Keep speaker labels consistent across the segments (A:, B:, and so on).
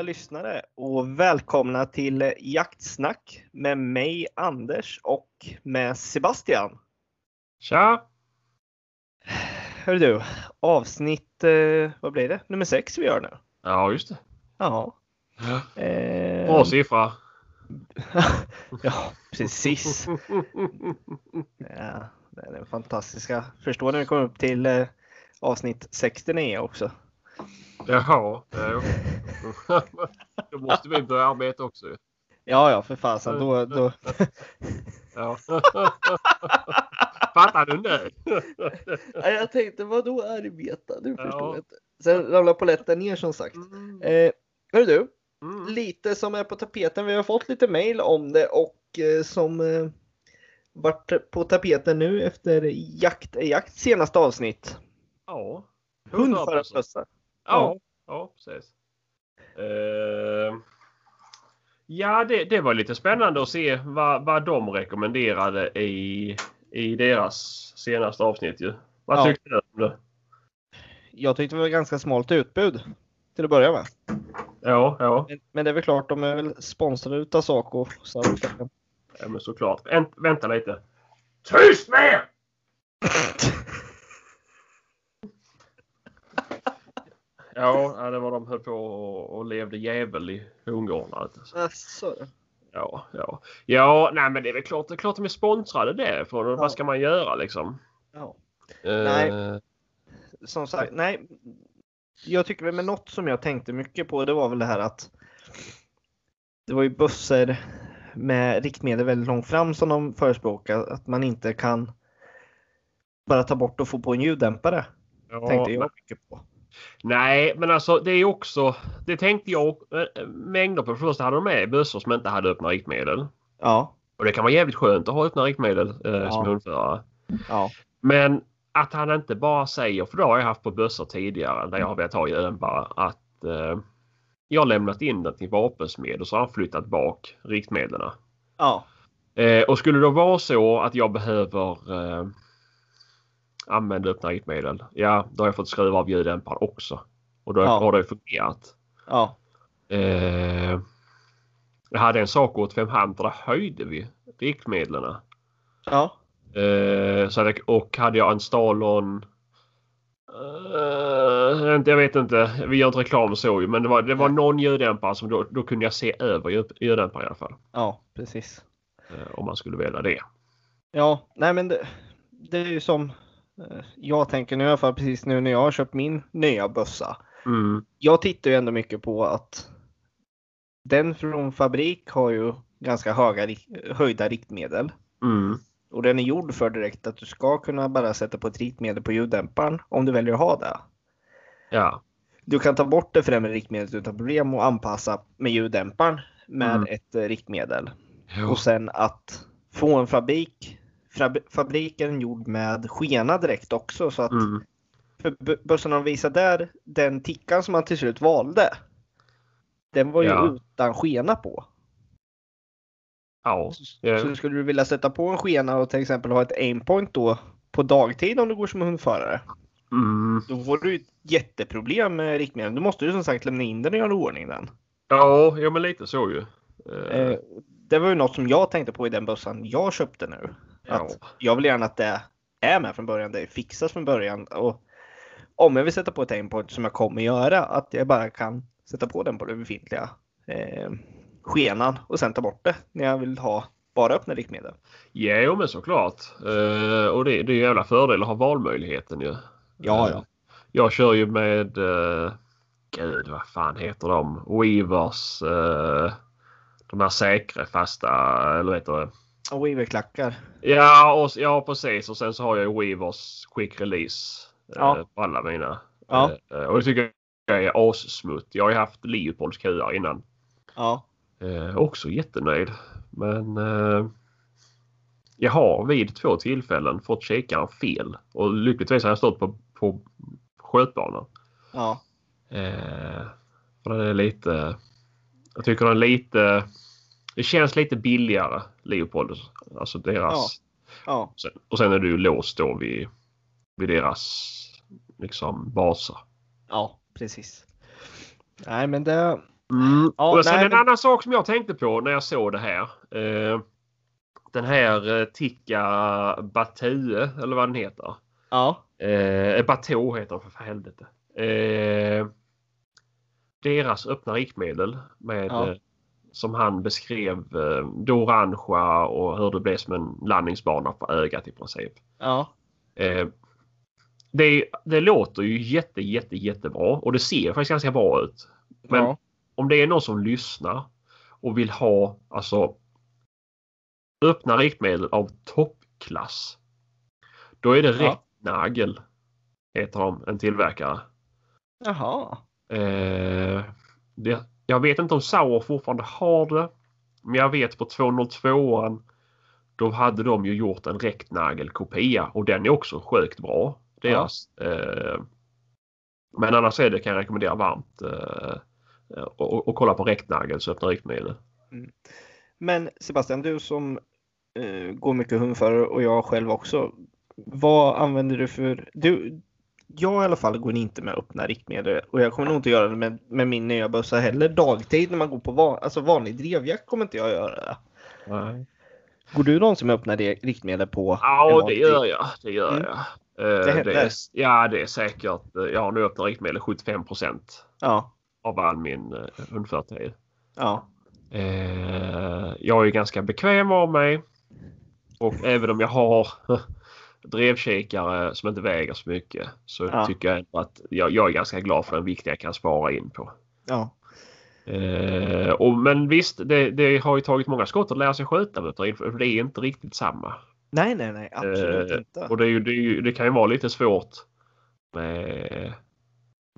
A: alla lyssnare och välkomna till Jaktsnack med mig Anders och med Sebastian.
B: Tja!
A: Hör du, avsnitt, eh, vad blir det? Nummer sex vi gör nu.
B: Ja, just det.
A: Ja. Eh,
B: Bra siffra.
A: ja, precis. Ja, det är den fantastiska. Förstår när vi kommer upp till eh, avsnitt 69 också.
B: Jaha. ja. Då måste vi börja arbeta också.
A: Ja, ja, för fasen. Då, då...
B: Ja. Fattar du nu?
A: Ja, jag tänkte, vad då arbeta? Du
B: Ja.
A: förstår jag inte. Sen ramlar polletten ner som sagt.
B: Mm.
A: Eh, hör du,
B: Mm.
A: lite som är på tapeten. Vi har fått lite mail om det och eh, som eh, varit på tapeten nu efter jakt jakt senaste avsnitt.
B: Ja.
A: Hundförarbussar.
B: Ja, ja precis. Eh, ja, det, det var lite spännande att se vad, vad de rekommenderade i, i deras senaste avsnitt ju. Vad tyckte du om det?
A: Jag tyckte det var ganska smalt utbud till att börja med.
B: Ja, ja.
A: Men, men det är väl klart, de är väl sponsrade utav Saco. Så att,
B: ja men såklart. Vänt, vänta lite. Tyst med er! Ja, det var de höll på och, och levde jävel i hundgårdarna. Alltså.
A: Asså.
B: Ja, ja. Ja, nej men det är väl klart, det är klart de är sponsrade därifrån.
A: Ja.
B: Vad ska man göra liksom?
A: Ja.
B: Eh,
A: Nej. Som sagt, nej. Jag tycker väl med något som jag tänkte mycket på, det var väl det här att det var ju bussar med riktmedel väldigt långt fram som de förespråkar, att man inte kan bara ta bort och få på en ljuddämpare.
B: ja,
A: Tänkte jag mycket på.
B: Nej, men alltså det är också. Det tänkte jag eh, mängder på. Först hade de med bussar som inte hade öppna riktmedel.
A: Ja,
B: Och det kan vara jävligt skönt att ha öppna riktmedel eh,
A: Ja.
B: som hundförare.
A: ja,
B: Men att han inte bara säger, för det har jag haft på bussar tidigare där jag har velat ha ljuddämpare, att eh, jag lämnat in den till vapensmed och så har han flyttat bak riktmedlen.
A: ja,
B: Eh, och skulle det vara så att jag behöver eh, använda öppna riktmedel, ja då har jag fått skruva av ljuddämparen också. Och då
A: Ja.
B: har det fungerat.
A: ja,
B: Eh, jag hade en sak åt 500 där höjde vi riktmedlen.
A: ja,
B: Eh, så hade, och hade jag en Stalon eh, inte- jag vet inte, vi gör inte reklam så ju, men det var, det var någon ljuddämpare som då, då kunde jag se över ljud- ljuddämparen i alla fall.
A: ja, precis.
B: Eh, om man skulle välja det.
A: Ja, nej men det, det är ju som eh, jag tänker nu i alla fall precis nu när jag har köpt min nya bössa.
B: Mm.
A: jag tittar ju ändå mycket på att den från fabrik har ju ganska höga, höjda riktmedel.
B: Mm.
A: Och den är gjord för direkt att du ska kunna bara sätta på ett riktmedel på ljuddämparen om du väljer att ha det.
B: Ja.
A: Du kan ta bort det främre riktmedlet utan problem och anpassa med ljuddämparen med
B: Mm.
A: ett eh, riktmedel.
B: Jo.
A: Och sen att få en fabrik, fab- fabriken gjord med skena direkt också så att
B: Mm.
A: för b- bössan de visar där, den tickan som man till slut valde. Den var ju
B: Ja.
A: utan skena på.
B: Ja.
A: Så
B: Ja.
A: skulle du vilja sätta på en skena och till exempel ha ett aimpoint då på dagtid om du går som hundförare.
B: Mm.
A: Då får du ett jätteproblem med riktmedlen. Du måste ju som sagt lämna in den och göra ordning den.
B: Ja, ja, men lite så ju. Eh,
A: det var ju något som jag tänkte på i den bössan jag köpte nu.
B: Ja.
A: Att jag vill gärna att det är med från början. Det fixas från början. Och om jag vill sätta på ett aimpoint som jag kommer göra, att jag bara kan sätta på den på den befintliga eh, skenan och sen ta bort det när jag vill ha bara öppna riktmedel.
B: Jo, men såklart. Eh, och det, det är ju jävla fördel att ha valmöjligheten ju.
A: Ja,
B: Eh,
A: ja.
B: Jag kör ju med... Uh, gud, vad fan heter de? Weavers. Uh, de här säkra fasta, eller vad heter det?
A: Och Weaver-klackar.
B: Ja, och, ja, precis. Och sen så har jag ju Weavers Quick Release eh,
A: Ja.
B: på alla mina.
A: Ja.
B: Eh, och det tycker jag är assmutt. Jag har ju haft Leopolds kuar innan.
A: Ja.
B: Eh, också jättenöjd. Men eh, jag har vid två tillfällen fått kikaren fel. Och lyckligtvis har jag stått på, på skötbanan.
A: Ja.
B: Eh, för den är lite... Jag tycker den är lite... Det känns lite billigare Leopold. Alltså deras...
A: Ja.
B: Sen, och sen är du låst då vid, vid deras liksom baser.
A: Ja, precis. Nej, men det...
B: Mm.
A: Ja,
B: och sen
A: nej,
B: en
A: men-
B: annan sak som jag tänkte på när jag såg det här. Eh, den här eh, Tikka Batue eller vad den heter.
A: Ja.
B: Eh, Bateau heter den för helvete. Eh, deras öppna riktmedel med
A: Ja.
B: Som han beskrev eh, det orangea och hur det blev som en landningsbana på ögat i princip.
A: Ja.
B: Eh, det, det låter ju jätte, jätte, jättebra och det ser faktiskt ganska bra ut. Men
A: ja.
B: om det är någon som lyssnar och vill ha alltså öppna riktmedel av toppklass. Då är det
A: Ja.
B: Rättnagel. Heter de, en tillverkare.
A: Jaha.
B: Eh, det, jag vet inte om Sauer fortfarande har det. Men jag vet på 202an då hade de ju gjort en Rättnagel-kopia och den är också sjukt bra. Deras. Eh, men annars är det kan jag rekommendera varmt. Eh, och, och, kolla på Rättnagels öppna riktmedel.
A: Men Sebastian, du som eh, går mycket hundförare och jag själv också. Vad använder du för... Du, jag i alla fall går inte med öppna riktmedel och jag kommer nog inte göra det med, med min nya bössa heller. Dagtid när man går på van, alltså vanlig drevjakt kommer inte jag göra det.
B: Nej.
A: Går du någonsin med öppna riktmedel på?
B: Ja, det gör jag. Det gör
A: Mm.
B: jag. Eh,
A: Det
B: är, ja, det är säkert. eh, Jag har nu öppnat riktmedel 75
A: Ja.
B: av all min uh, hundförartid.
A: Ja.
B: Eh, jag är ganska bekväm av mig. Och även om jag har drevkikare som inte väger så mycket så
A: Ja.
B: tycker jag att jag, jag är ganska glad för den vikt jag kan spara in på.
A: Ja.
B: Eh, och, men visst, det, det har ju tagit många skott att lära sig skjuta med för det är inte riktigt samma.
A: Nej, nej, nej, absolut
B: Eh,
A: inte.
B: Och det, ju, det, ju, det kan ju vara lite svårt med,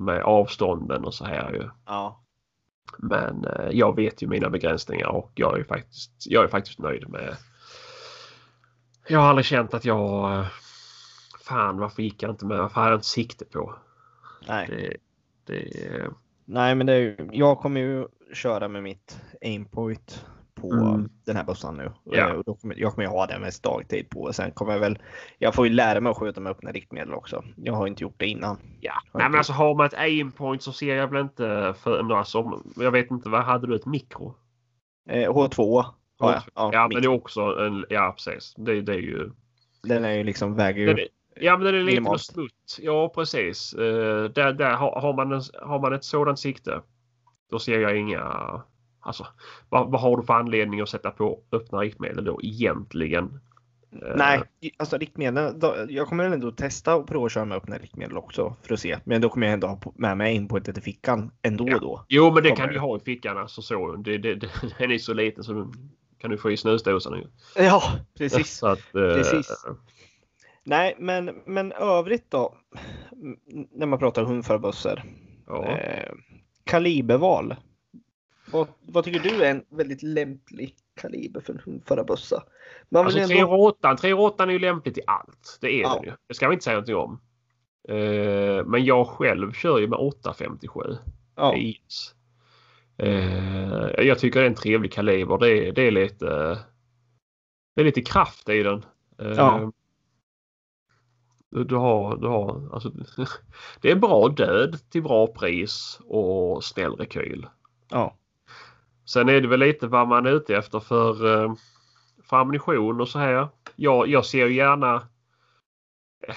B: med avstånden och så här ju.
A: Ja.
B: Men eh, jag vet ju mina begränsningar och jag är faktiskt, jag är faktiskt nöjd med. Jag har aldrig känt att jag... eh, Fan varför gick jag inte med? Varför hade jag inte sikte på?
A: Nej.
B: Det, det,
A: Nej, men det är ju, jag kommer ju köra med mitt aimpoint på
B: Mm.
A: den här bössan nu.
B: Ja.
A: Eh, Och då kommer, jag kommer ju ha den mest dagtid på. Sen kommer jag väl, jag får ju lära mig att skjuta med öppna riktmedel också. Jag har inte gjort det innan.
B: ja. Nej men alltså har man ett aimpoint så ser jag väl inte för några som... Jag vet inte, vad hade du? Ett mikro?
A: Eh, H2 jag. Ja,
B: Ja men det är också en... Ja precis. Det, det är ju...
A: Den är ju liksom, väger ju.
B: ja men den är lite
A: Minimalt.
B: smutt. Ja precis. Uh, där där har, har, man en, har man ett sådant sikte. Då ser jag inga... Alltså vad, vad har du för anledning att sätta på öppna riktmedel då egentligen? Eh,
A: Nej, alltså riktmedel. Då, jag kommer ändå testa och prova att köra med öppna riktmedel också för att se. Men då kommer jag ändå ha med mig aimpointet i fickan ändå
B: Ja.
A: då.
B: Jo men det
A: Kommer
B: kan du ha i fickan alltså så. Det, det, det, den är så liten så kan du få i snusdosan ju.
A: Ja, precis.
B: Så att, eh,
A: Precis. Nej, men, men övrigt då? När man pratar hundförarbössor.
B: Ja.
A: Eh, kaliberval. Vad, vad tycker du är en väldigt lämplig kaliber för en hundförarbössa? Man
B: Alltså
A: ändå...
B: 308, 308 är ju lämpligt i allt. Det är
A: Ja.
B: den ju. Det ska vi inte säga någonting om. Eh, men jag själv kör ju med 857.
A: ja,
B: Yes. Eh, jag tycker det är en trevlig kaliber. Det är, det är lite det är lite kraft i den. Eh,
A: Ja.
B: Du, du har, du har, alltså, det är bra död till bra pris och snäll rekyl.
A: ja,
B: Sen är det väl lite vad man är ute efter för, eh, för ammunition och så här. Jag, jag ser ju gärna... eh,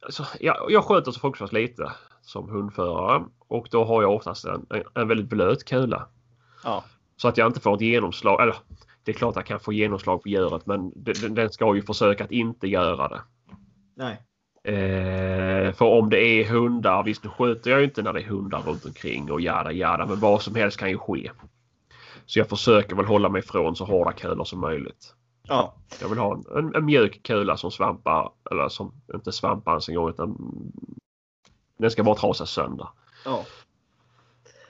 B: Alltså, jag, jag sköter så fruktansvärt lite som hundförare och då har jag oftast en, en, väldigt blöt kula.
A: ja,
B: Så att jag inte får ett genomslag. Eller det är klart att jag kan få genomslag på djuret men den, den- ska ju försöka att inte göra det.
A: nej,
B: Eh, för om det är hundar, visst nu skjuter jag ju inte när det är hundar runt omkring och jada jada men vad som helst kan ju ske. Så jag försöker väl hålla mig ifrån så hårda kulor som möjligt.
A: ja,
B: Jag vill ha en, en, en mjuk kula som svampar, eller som inte svampar ens en gång utan den ska bara trasas sönder.
A: ja.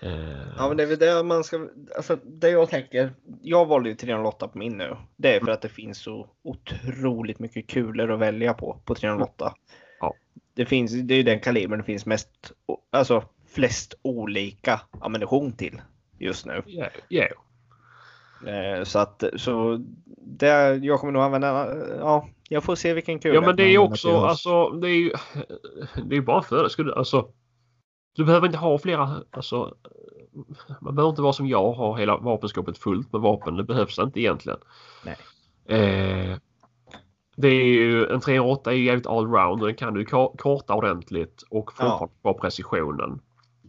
B: Eh,
A: Ja men det är väl det man ska, alltså det jag tänker, jag valde ju 308 på min nu. Det är för att det finns så otroligt mycket kulor att välja på, på 308.
B: Ja.
A: Det finns, det är ju den kalibern det finns mest, alltså flest olika ammunition till just nu.
B: Ja, ja.
A: Eh, Så att, så det, jag kommer nog använda, ja, jag får se vilken kula
B: ja men det är också, alltså det är ju det är bara för det. Skulle, alltså, Du behöver inte ha flera, alltså, man behöver inte vara som jag och ha hela vapenskåpet fullt med vapen. Det behövs inte egentligen.
A: Nej.
B: Eh, det är ju, en 308 är ju jävligt allround och den kan du korta ordentligt och fortfarande
A: Ja.
B: precisionen.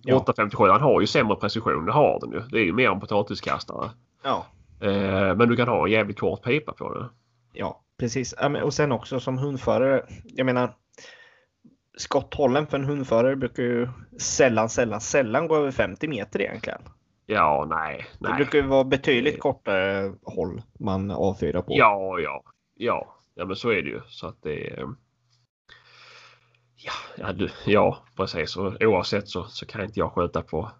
A: Ja.
B: 857 han har ju sämre precision, det har den ju. Det är ju mer en potatiskastare.
A: Ja,
B: Eh, men du kan ha en jävligt kort pipa på det.
A: ja precis. Och sen också som hundförare. Jag menar. Skotthållen för en hundförare brukar ju sällan, sällan, sällan gå över 50 meter egentligen.
B: Ja, nej,
A: Det
B: nej.
A: brukar ju vara betydligt kortare håll man avfyrar på.
B: Ja, ja, ja. Ja, men så är det ju. Så att det är... Ja, ja, du, ja precis. Och oavsett så, så kan inte jag skjuta på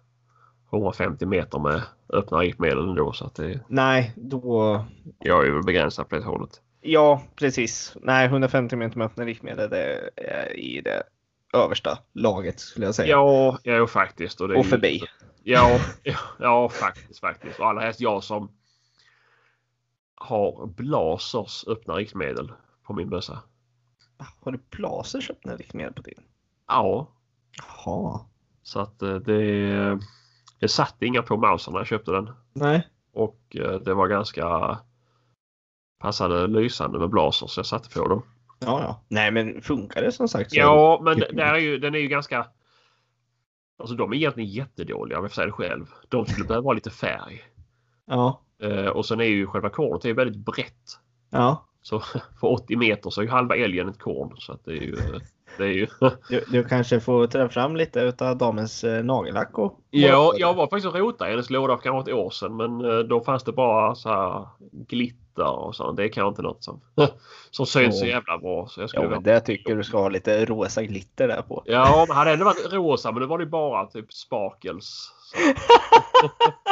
B: 150 meter med öppna riktmedel ändå. Så att det,
A: Nej, då.
B: jag är väl begränsad på det hållet.
A: Ja, precis. Nej, 150 meter med öppna riktmedel det är i det översta laget skulle jag säga.
B: Ja, ja faktiskt. Och, är
A: och
B: ju-
A: förbi.
B: Ja, ja, ja, faktiskt, faktiskt. Och allra helst jag som har Blasers öppna riktmedel på min bössa.
A: Har du Blasers öppna riktmedel på din?
B: Ja,
A: Jaha.
B: så att eh, det, det satt inga på mausen när jag köpte den.
A: Nej.
B: Och eh, det var ganska passade lysande med blaser så jag satte på dem.
A: Ja, ja. Nej, men funkar det som sagt?
B: Ja, men det- är ju, den är ju ganska... Alltså de är egentligen jättedåliga om jag får säga det själv. De skulle behöva ha lite färg.
A: Ja.
B: Eh, och sen är ju själva kornet är ju väldigt brett.
A: Ja.
B: Så för 80 meter så är ju halva älgen ett korn. Så att det är ju... Det är ju...
A: Du, du kanske får ta fram lite utav damens eh, nagellack och...
B: Ja, jag var faktiskt och rotade i hennes låda för kanske ett år sedan men eh, då fanns det bara så här glitter och sånt. Det är kanske inte något som, som syns så jävla bra. Så jag skulle
A: Ja, men det tycker du ska ha lite rosa glitter där på.
B: Ja, men hade ändå varit rosa men nu var det bara typ sparkles.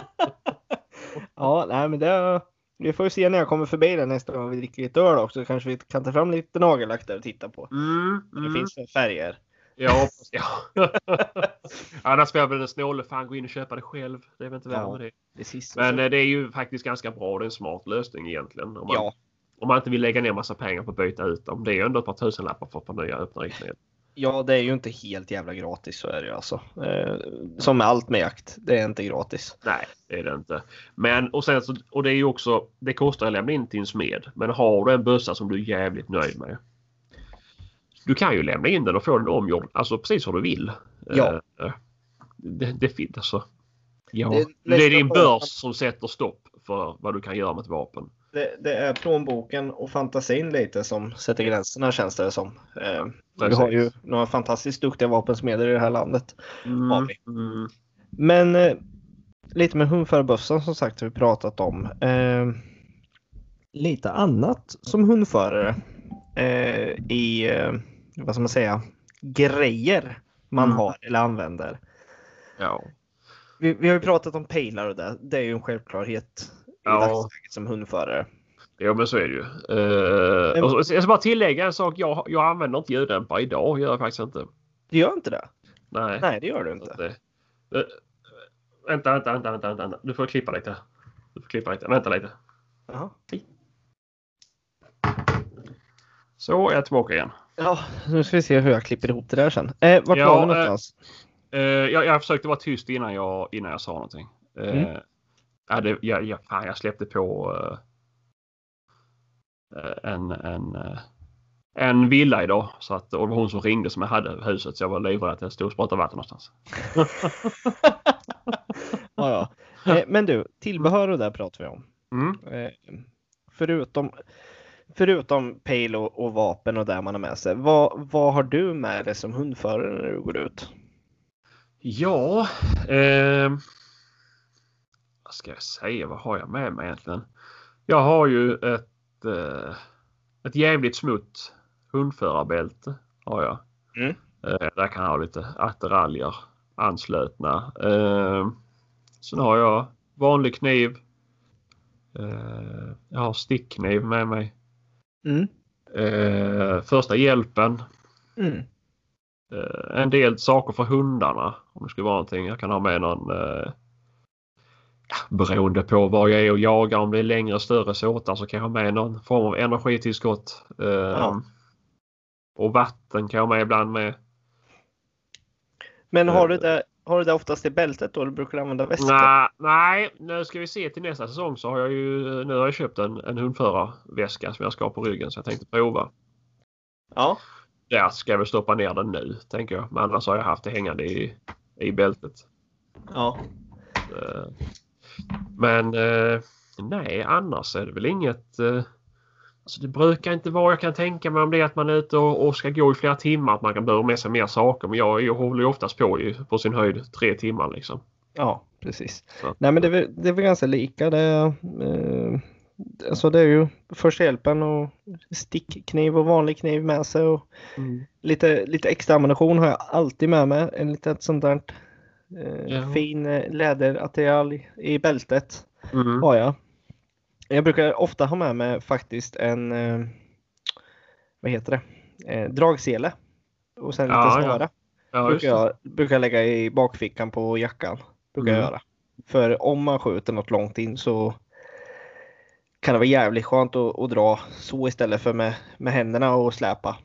A: Ja, nej men det... Vi får ju se när jag kommer förbi där nästa gång vi dricker lite öl också. Kanske vi kan ta fram lite nagellack där och titta på.
B: Mm,
A: Det
B: mm.
A: finns för färger.
B: Ja, ja. Annars får jag väl en snåle fan gå in och köpa det själv. Det är väl inte värre
A: Ja.
B: det.
A: Precis.
B: Men eh, det är ju faktiskt ganska bra. Det är en smart lösning egentligen. Om man,
A: ja,
B: om man inte vill lägga ner massa pengar på att byta ut dem. Det är ju ändå ett par tusenlappar för ett par nya öppna riktmedel.
A: Ja, det är ju inte helt jävla gratis så är det ju alltså. Eh, som med allt med jakt. Det är inte gratis.
B: Nej, det är det inte. Men och sen så, och det är ju också, det kostar att lämna in till en smed. Men har du en bössa som du är jävligt nöjd med. Du kan ju lämna in den och få den omgjord, alltså precis som du vill.
A: Ja.
B: Eh, Det, det finns alltså. Ja,
A: Det
B: det
A: är
B: din börs som sätter stopp för vad du kan göra med ett vapen.
A: Det, det är plånboken och fantasin lite som sätter gränserna känns det som. Eh, vi har ju några fantastiskt duktiga vapensmeder i det här landet.
B: Mm, mm.
A: Men eh, lite med hundförarbössan som sagt har vi pratat om. Eh, lite annat som hundförare eh, i, eh, vad ska man säga, grejer man
B: Mm.
A: har eller använder.
B: Ja.
A: Vi, vi har ju pratat om pejlar och det. Det är ju en självklarhet
B: Ja.
A: dagsläget som hundförare.
B: ja, men så är det ju. Eh, och så, jag ska bara tillägga en sak. Jag, jag använder inte ljuddämpare idag. gör jag faktiskt inte.
A: Du gör inte det?
B: Nej.
A: Nej, det gör du inte.
B: det, eh, vänta, vänta, vänta, vänta, vänta. Du får klippa lite. Du får klippa lite. Vänta lite.
A: Jaha.
B: Så är jag tillbaka igen.
A: Ja, nu ska vi se hur jag klipper ihop det där sen. Eh, vart
B: Ja,
A: var vi
B: eh,
A: någonstans?
B: Eh, jag, jag försökte vara tyst innan jag, innan jag sa någonting. Uh,
A: Mm.
B: Ja, det, jag, jag, fan, jag släppte på eh, en, en, eh, en villa idag. Så att, och det var hon som ringde som jag hade huset. Så jag var livrädd att jag stod och spottade vatten någonstans.
A: ja, ja. Eh, men du, tillbehör och där pratar vi om.
B: Mm.
A: Förutom, förutom pejl och, och vapen och där man har med sig. Vad, vad har du med dig som hundförare när du går ut?
B: Ja, eh, vad ska jag säga? Vad har jag med mig egentligen? Jag har ju ett, eh, ett jävligt smutt hundförarbälte. Har jag.
A: Mm.
B: Eh, där kan jag ha lite attiraljer anslutna. Eh, sen har jag vanlig kniv. Eh, jag har stickkniv med mig.
A: Mm.
B: Eh, första hjälpen.
A: Mm.
B: Eh, en del saker för hundarna. Om det skulle vara någonting. Jag kan ha med någon eh, ja, beroende på var jag är och jagar. Om det är längre större såtar så kan jag ha med någon form av energitillskott. Eh,
A: Ja.
B: Och vatten kan jag ha med ibland med.
A: Men har du det, har du det oftast i bältet då? Eller brukar du använda väska?
B: Nej, nej, nu ska vi se till nästa säsong så har jag ju nu har jag köpt en, en hundförarväska som jag ska ha på ryggen så jag tänkte prova.
A: Ja.
B: Där ska jag väl stoppa ner den nu tänker jag. Men annars har jag haft det hängande i, i bältet.
A: Ja.
B: Eh, Men eh, nej, annars är det väl inget. eh, Alltså det brukar inte vara, jag kan tänka mig om det är att man är ute och, och ska gå i flera timmar att man kan bära med sig mer saker. Men jag, jag håller ju oftast på i, på sin höjd tre timmar liksom.
A: Ja, precis.
B: Så.
A: Nej men det är, väl- det är väl ganska lika. Det, eh, alltså det är ju första hjälpen och stickkniv och vanlig kniv med sig. Och lite, lite extra ammunition har jag alltid med mig. En litet sånt där
B: Ja.
A: fin eh, läderattiralj i bältet
B: Mm.
A: har jag. Jag brukar ofta ha med mig faktiskt en, eh, vad heter det, eh, dragsele. Och sen lite
B: Ja, ja.
A: snara.
B: Ja, just
A: brukar, jag, brukar jag lägga i bakfickan på jackan. Brukar jag
B: Mm.
A: göra. För om man skjuter något långt in så kan det vara jävligt skönt att, att dra så istället för med, med händerna och släpa.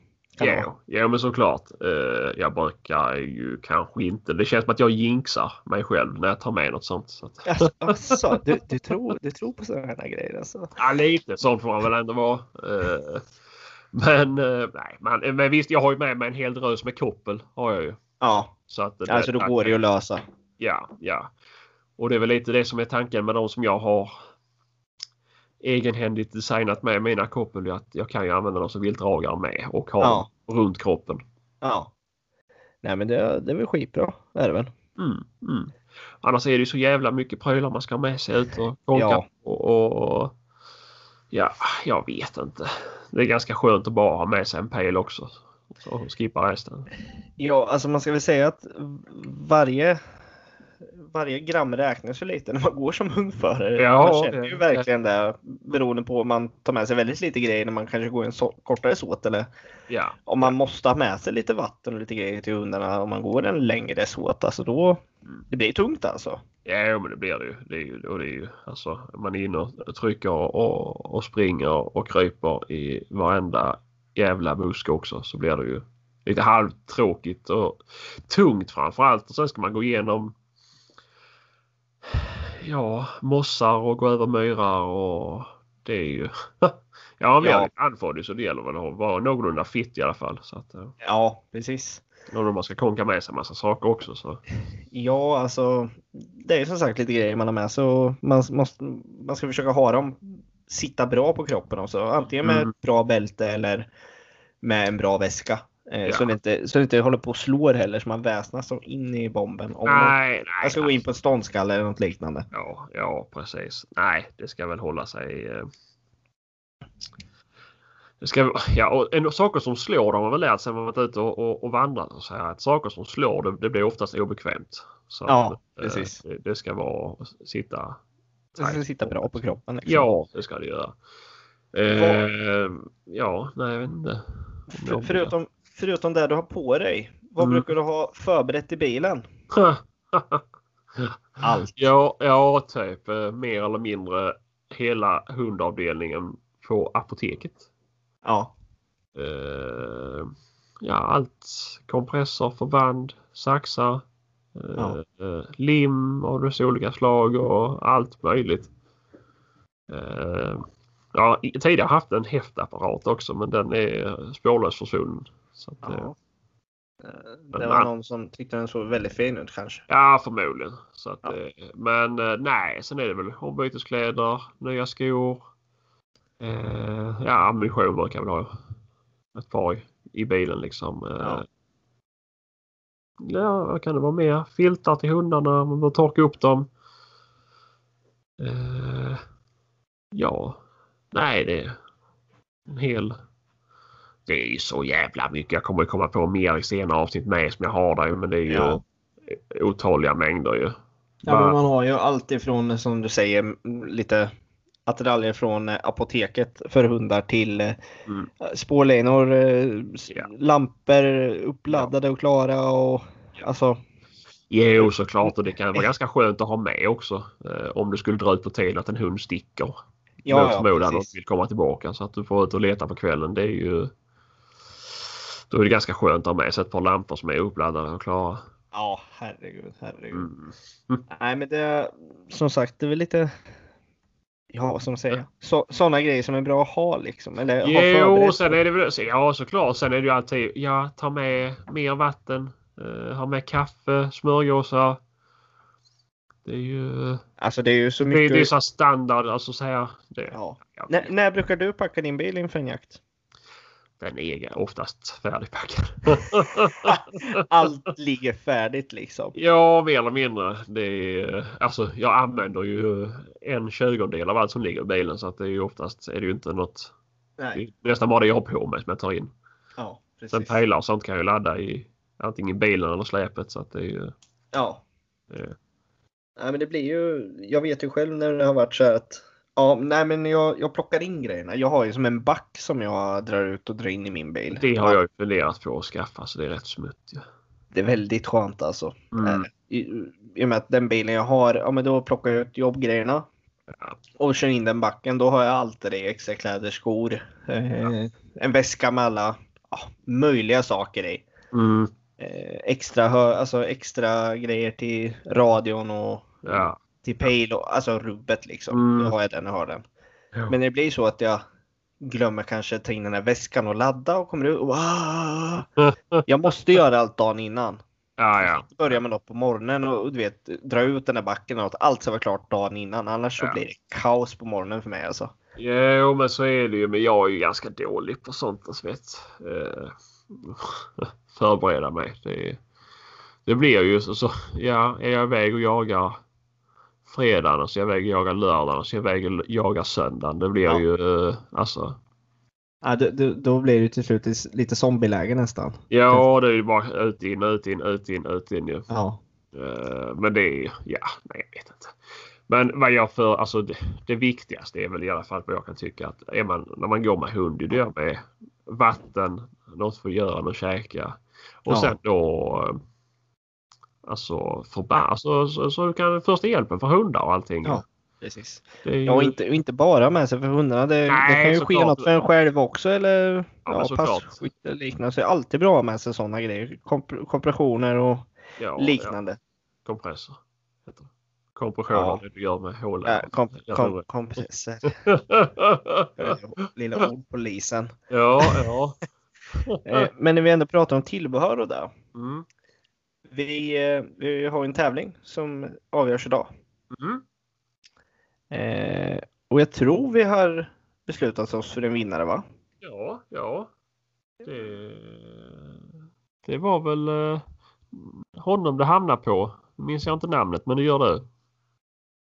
A: Kan vara.
B: Ja, ja men såklart. Eh, jag brukar ju kanske inte. Det känns som att jag jinxar mig själv när jag tar med något sånt. Så att,
A: Alltså, alltså, du, du, tror, du tror på sådana här grejer alltså?
B: ja, lite sånt får man väl ändå vara. Eh, men, eh, nej, men, men visst, jag har ju med mig en hel drös med koppel. Har jag ju.
A: Ja,
B: Så att, det-
A: alltså då går det ju att lösa.
B: Ja, ja. Och det är väl lite det som är tanken med de som jag har egenhändigt designat med mina koppel. Att jag kan ju använda dem som viltdragare med och ha
A: Ja.
B: runt kroppen.
A: Ja. Nej men det, det är väl skitbra, är det väl?
B: Mm, mm. Annars är det ju så jävla mycket prylar man ska ha med sig ut och konka.
A: Ja.
B: Och, och, och, ja, jag vet inte. Det är ganska skönt att bara ha med sig en pejl också. Så skippa resten.
A: Ja, alltså man ska väl säga att varje, varje gram räknas ju lite när man går som hundförare.
B: Ja,
A: man känner ju verkligen det beroende på om man tar med sig väldigt lite grejer när man kanske går en så, kortare såt eller
B: Ja,
A: om man måste ha med sig lite vatten och lite grejer till hundarna om man går en längre såt. Alltså då, det blir tungt alltså.
B: ja men det blir det ju. Det är ju, och det är ju alltså, man är inne och trycker och, och springer och kryper i varenda jävla buske också så blir det ju lite halvtråkigt och tungt framförallt. Och sen ska man gå igenom ja, mossar och gå över myrar och det är ju Ja, jag
A: Ja.
B: är andfådd så det gäller väl att vara någorlunda fit i alla fall. Så att, eh,
A: Ja, precis.
B: och om man ska konka med sig massa saker också så.
A: Ja, alltså det är ju som sagt lite grejer man har med sig och man, måste, man ska försöka ha dem sitta bra på kroppen också. Antingen med
B: Mm.
A: ett bra bälte eller med en bra väska. Eh,
B: Ja.
A: så, det inte, så det inte håller på och slår heller så man väsnas som in i bomben. Om man,
B: Nej, nej.
A: jag ska gå in på en ståndskalle eller något liknande.
B: Ja, ja precis. Nej, det ska väl hålla sig. Eh... Det ska, ja, och en, saker som slår, har väl lärt sig när man varit ute och, och, och vandrat. Och så här, att saker som slår, det, det blir oftast obekvämt. Så
A: Ja,
B: att, eh,
A: precis.
B: Det, det ska vara sitta.
A: Det ska sitta bra på kroppen. Liksom.
B: Ja, det ska det göra. Eh, ja, nej, jag vet inte.
A: För, förutom, förutom det du har på dig, vad
B: Mm.
A: brukar du ha förberett i bilen? Allt.
B: Ja, ja, typ eh, mer eller mindre hela hundavdelningen på apoteket.
A: Ja,
B: Eh, ja, allt. Kompressor, förband, saxar, eh,
A: Ja.
B: eh, lim av dess olika slag och allt möjligt. Eh, ja, tidigare haft en häftapparat också men den är spårlöst försvunnen. Så att, eh,
A: ja. Eh, Det
B: Men
A: var
B: man-
A: någon som tyckte den såg väldigt fin ut kanske.
B: Ja, förmodligen. Så att,
A: Ja.
B: eh, Men eh, nej, sen är det väl ombyteskläder, nya skor. Eh, ja, ammunition brukar jag väl ha. Ett par i, i bilen liksom. Eh,
A: Ja.
B: ja, vad kan det vara mer? Filtar till hundarna, man behöver torka upp dem. Eh, ja, nej det är en hel... Det är ju så jävla mycket. Jag kommer komma på mer i senare avsnitt med som jag har där men det är ju
A: Ja.
B: otaliga mängder ju.
A: Ja, men man har ju allt ifrån som du säger lite attiraljer från eh, apoteket för hundar till eh,
B: Mm.
A: spårlinor, eh,
B: Ja.
A: lampor uppladdade och klara och alltså
B: Jo såklart och det kan vara ganska skönt att ha med också. Om det skulle dra ut på tiden att en hund sticker. Mot
A: ja,
B: förmodan
A: ja
B: och vill komma tillbaka så att du får ut och leta på kvällen. Det är ju... Då är det ganska skönt att ha med sig ett par lampor som är uppladdade och klara.
A: Ja, herregud, herregud.
B: Mm.
A: Nej, men det är som sagt, det är väl lite. Ja, man säga? Så, sådana grejer som är bra att ha liksom. Eller
B: Jo, sen är det väl, så- ja såklart. Sen är det ju alltid, ja ta med mer vatten. Uh, ha med kaffe, smörgåsar. Det är ju,
A: Alltså det är ju så mycket.
B: det är så här standard, alltså så här. Det,
A: Ja.
B: ja,
A: När, när brukar du packa din bil inför en jakt?
B: Den är oftast färdigpackad.
A: Allt ligger färdigt liksom.
B: ja, mer eller mindre. Det är, alltså jag använder ju en tjugondel av allt som ligger i bilen så att det är ju oftast är det ju inte något. Det
A: Nej.
B: är nästan bara det jag har på mig som jag tar in.
A: Ja,
B: Sen
A: precis.
B: pejlar och sånt kan jag ju ladda i antingen bilen eller släpet så att det är ju.
A: Ja.
B: Det,
A: Nej, men det blir ju. Jag vet ju själv när det har varit så här att. Ja, nej, men jag, jag plockar in grejerna. Jag har ju som en back som jag drar ut och drar in i min bil.
B: det har jag ju funderat på att skaffa så det är rätt smutt ju.
A: Det är väldigt skönt alltså.
B: Mm.
A: I, I och med att den bilen jag har, ja men då plockar jag ut jobbgrejerna.
B: Ja.
A: Och kör in den backen. Då har jag alltid det. Extra kläder, skor. Eh, en väska med alla ja, möjliga saker i.
B: Mm.
A: Eh, extra, hö, alltså extra grejer till radion och
B: Ja.
A: Till pejl och alltså rubbet liksom.
B: Mm.
A: Då har jag den och har den. Men det blir så att jag glömmer kanske ta in den här väskan och ladda och kommer ut och ah, Jag måste göra allt dagen innan.
B: ja, ja.
A: Börja med något på morgonen och du vet dra ut den här backen och att allt ska vara klart dagen innan. Annars så
B: Ja.
A: blir det kaos på morgonen för mig alltså.
B: Jo, men så är det ju. Men jag är ju ganska dålig på sånt. Alltså, vet. Eh, förbereda mig. Det, det blir ju så, så. Ja, är jag iväg och jagar fredagen och så jag iväg och jagar lördagen och så jag iväg och jagar söndagen. Det blir
A: Ja.
B: ju eh, alltså.
A: Ja, då, då, då blir det till slut lite zombieläge nästan.
B: Ja, det är ju bara ut in, ut in, ut in, ut in ju.
A: Ja.
B: Eh, men det är ja, nej jag vet inte. Men vad jag för, alltså det, det viktigaste är väl i alla fall vad jag kan tycka att är man, när man går med hund, det är det med vatten, något för att göra och käka. Och
A: Ja.
B: sen då Alltså förband, alltså, så, så du kan första hjälpen för hundar och allting.
A: Ja. Precis.
B: Det ju,
A: Ja, och inte, inte bara med sig för hundarna. Det,
B: Nej,
A: det kan ju ske något för en själv också eller
B: Ja,
A: ja, passkytt eller liknande. Så det är alltid bra med sig sådana grejer. Komp- kompressioner och
B: ja, Ja,
A: liknande.
B: kompressor. heter det. Kompressioner,
A: Ja.
B: det du gör med hålen.
A: Ja, komp- kom- kompresser.
B: det.
A: Lilla ord polisen.
B: ja, ja.
A: Eh, men när vi ändå pratar om tillbehör och där.
B: Mm.
A: Vi, eh, vi har en tävling som avgörs idag.
B: Mm.
A: Eh, och jag tror vi har beslutat oss för en vinnare va?
B: Ja, ja. Det, det var väl eh, honom det hamnade på. Minns jag inte namnet men det gör du.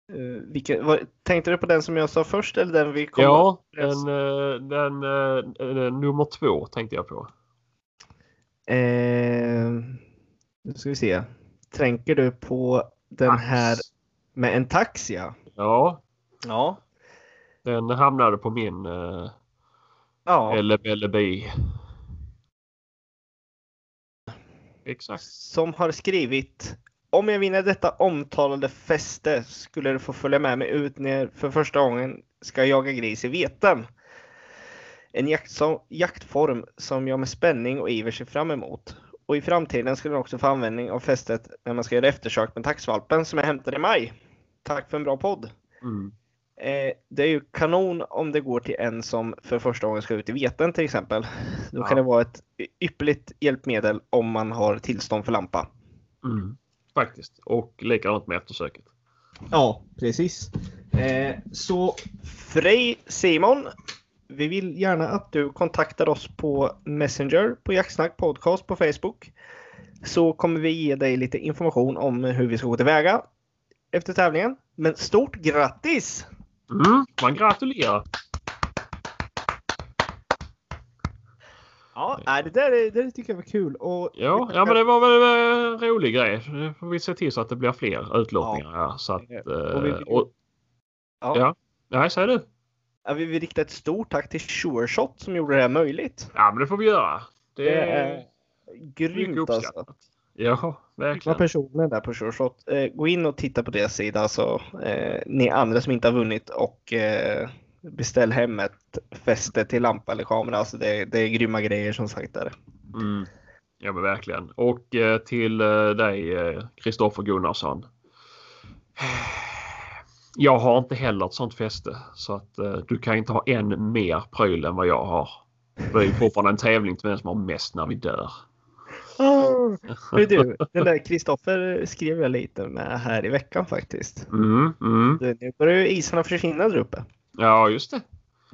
A: Eh, vilken, vad, tänkte du på den som jag sa först eller den vi kom
B: Ja, den, eh, den, eh, nummer två tänkte jag på.
A: Eh, ska vi se. Tänker du på den här med en taxi? Ja.
B: Ja,
A: Ja.
B: den hamnade på min eh,
A: ja.
B: LBLB. Exakt.
A: Som har skrivit Om jag vinner detta omtalade fäste skulle du få följa med mig ut ner för första gången ska jag jaga gris i veten. En jakt som, jaktform som jag med spänning och iver ser fram emot. Och i framtiden skulle den också få användning av fästet när man ska göra eftersök med taxvalpen som jag hämtade i maj. Tack för en bra podd!
B: Mm.
A: Eh, det är ju kanon om det går till en som för första gången ska ut i veten till exempel. Då kan
B: Ja.
A: det vara ett ypperligt hjälpmedel om man har tillstånd för lampa.
B: Mm. Faktiskt. Och likadant med eftersöket.
A: Ja, precis. Eh, så Frej Simon, vi vill gärna att du kontaktar oss på Messenger på Jaktsnack Podcast på Facebook. Så kommer vi ge dig lite information om hur vi ska gå tillväga efter tävlingen. Men stort grattis!
B: Mm. Man gratulerar!
A: Ja, det där är- det där tycker jag var kul. Och
B: Ja, ja men det var väl en rolig grej. Nu får vi se till så att det blir fler utlottningar. Ja. så att,
A: Eh, och vi
B: eh, och,
A: ja,
B: ja. Nej, säg du.
A: Vi vill rikta ett stort tack till SureShot som gjorde det här möjligt.
B: Ja, men det får vi göra. Det
A: Det
B: är
A: är grymt alltså.
B: Ja, verkligen.
A: personer där på SureShot. Eh, gå in och titta på deras sida så eh, ni andra som inte har vunnit och eh, beställ hem ett fäste till lampa eller kamera. Alltså det, det är grymma grejer som sagt där.
B: Mm. Ja men verkligen. Och eh, till eh, dig Kristoffer Gunnarsson. Jag har inte heller ett sånt fäste så att du kan inte ha en mer pryl än vad jag har. Det är ju fortfarande en tävling till vem som har mest när vi dör.
A: Oh, du, den där Kristoffer skrev jag lite med här i veckan faktiskt.
B: Mm, mm.
A: Nu börjar ju isarna försvinna där uppe.
B: Ja, just det.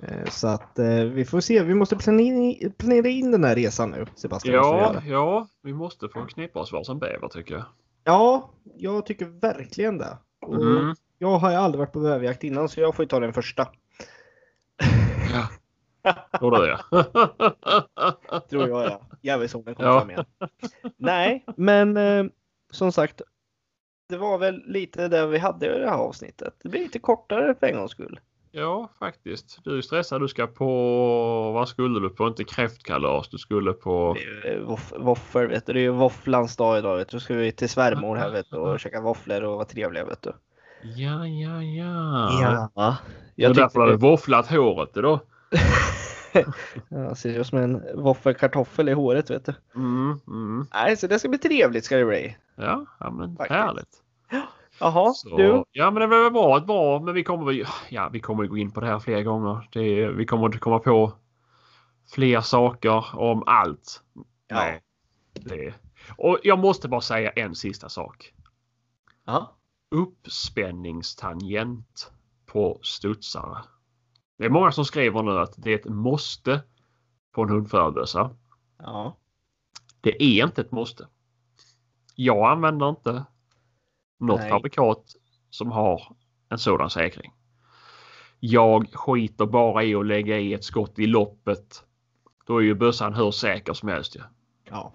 A: Eh, så att eh, vi får se. Vi måste planera, planera in den här resan nu, Sebastian.
B: Ja, ja, vi måste få knipa oss varsin bäver tycker jag.
A: Ja, jag tycker verkligen det. Mm. Jag har ju aldrig varit på bäverjakt innan så jag får ju ta den första.
B: Ja. Du det?
A: Tror jag ja. Jävelshornen kommer ja. fram igen. Nej, men eh, som sagt. Det var väl lite det vi hade i det här avsnittet. Det blir lite kortare för en gångs skull.
B: Ja, faktiskt. Du är stressad. Du ska på, vad skulle du på? Inte kräftkalas. Du skulle på...
A: Våfflor vet du. Det är ju våfflans dag idag vet du. Då ska vi till svärmor här vet du och käka våfflor och vara trevliga vet du.
B: Ja, ja, ja.
A: Ja.
B: Jag och därför har du våfflat håret då?
A: jag ser ut som en våffelkartoffel i håret vet du.
B: Mm, mm.
A: Nej, så det ska bli trevligt ska det bli.
B: Ja, ja men Faktiskt. härligt.
A: Jaha, så, du?
B: Ja men det var bra, bra. Men vi kommer, ja, vi kommer gå in på det här fler gånger. Det, vi kommer att komma på fler saker om allt.
A: Ja. Nej,
B: det. Och jag måste bara säga en sista sak.
A: Ja.
B: Uppspänningstangent på studsare. Det är många som skriver nu att det är ett måste på en hundförarbössa.
A: Ja.
B: Det är inte ett måste. Jag använder inte något Nej. fabrikat som har en sådan säkring. Jag skiter bara i att lägga i ett skott i loppet. Då är ju bössan hur säker som helst. Ja,
A: ja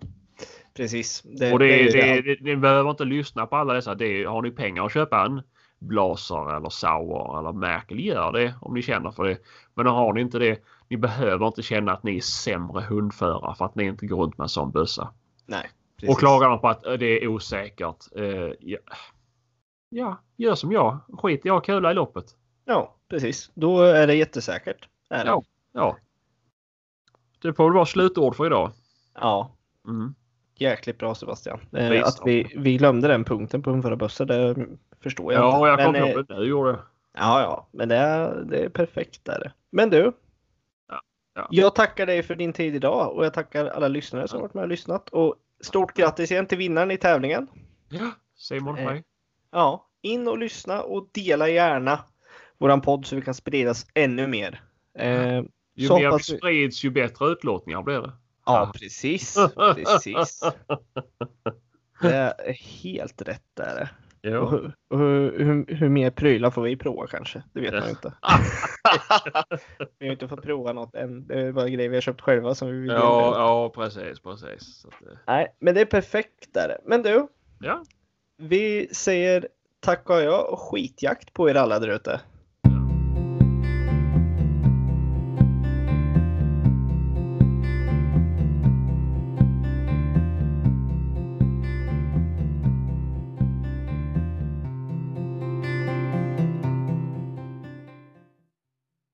A: precis. Det,
B: och det, det, det, ni behöver inte lyssna på alla dessa. Det, har ni pengar att köpa en Blaser eller Sauer eller Merkel gör det om ni känner för det. Men har ni inte det, ni behöver inte känna att ni är sämre hundförare för att ni inte går runt med en sån bössa.
A: Nej.
B: Precis. Och klagar man på att det är osäkert. Eh, ja. ja, gör som jag. Skit att kula i loppet.
A: Ja, precis. Då är det jättesäkert. Är det?
B: Ja, ja. Det får väl vara slutord för idag.
A: Ja.
B: Mm.
A: Jäkligt bra Sebastian. Eh, att vi, vi glömde den punkten på förra bussen, det förstår jag
B: ja,
A: inte.
B: Ja, jag kom men, ihåg det nu gjorde
A: Ja, ja, men det är, det är perfekt där. Men du.
B: Ja, ja.
A: Jag tackar dig för din tid idag och jag tackar alla lyssnare som varit med och lyssnat. Och stort grattis igen till vinnaren i tävlingen.
B: Ja, Simon.
A: Eh, ja, in och lyssna och dela gärna våran podd så vi kan spridas ännu mer. Eh,
B: ju mer vi sprids ju bättre utlåtningar blir det.
A: Ja, precis. precis. Det är helt rätt där. Och, hur, och hur, hur, mer prylar får vi prova kanske? Det vet man inte. vi har inte fått prova något än. Det är bara grejer vi har köpt själva som vi vill
B: Ja, ja precis, precis. Att,
A: Nej, men det är perfekt där. Men du.
B: Ja.
A: Vi säger tack och jag och skitjakt på er alla där ute.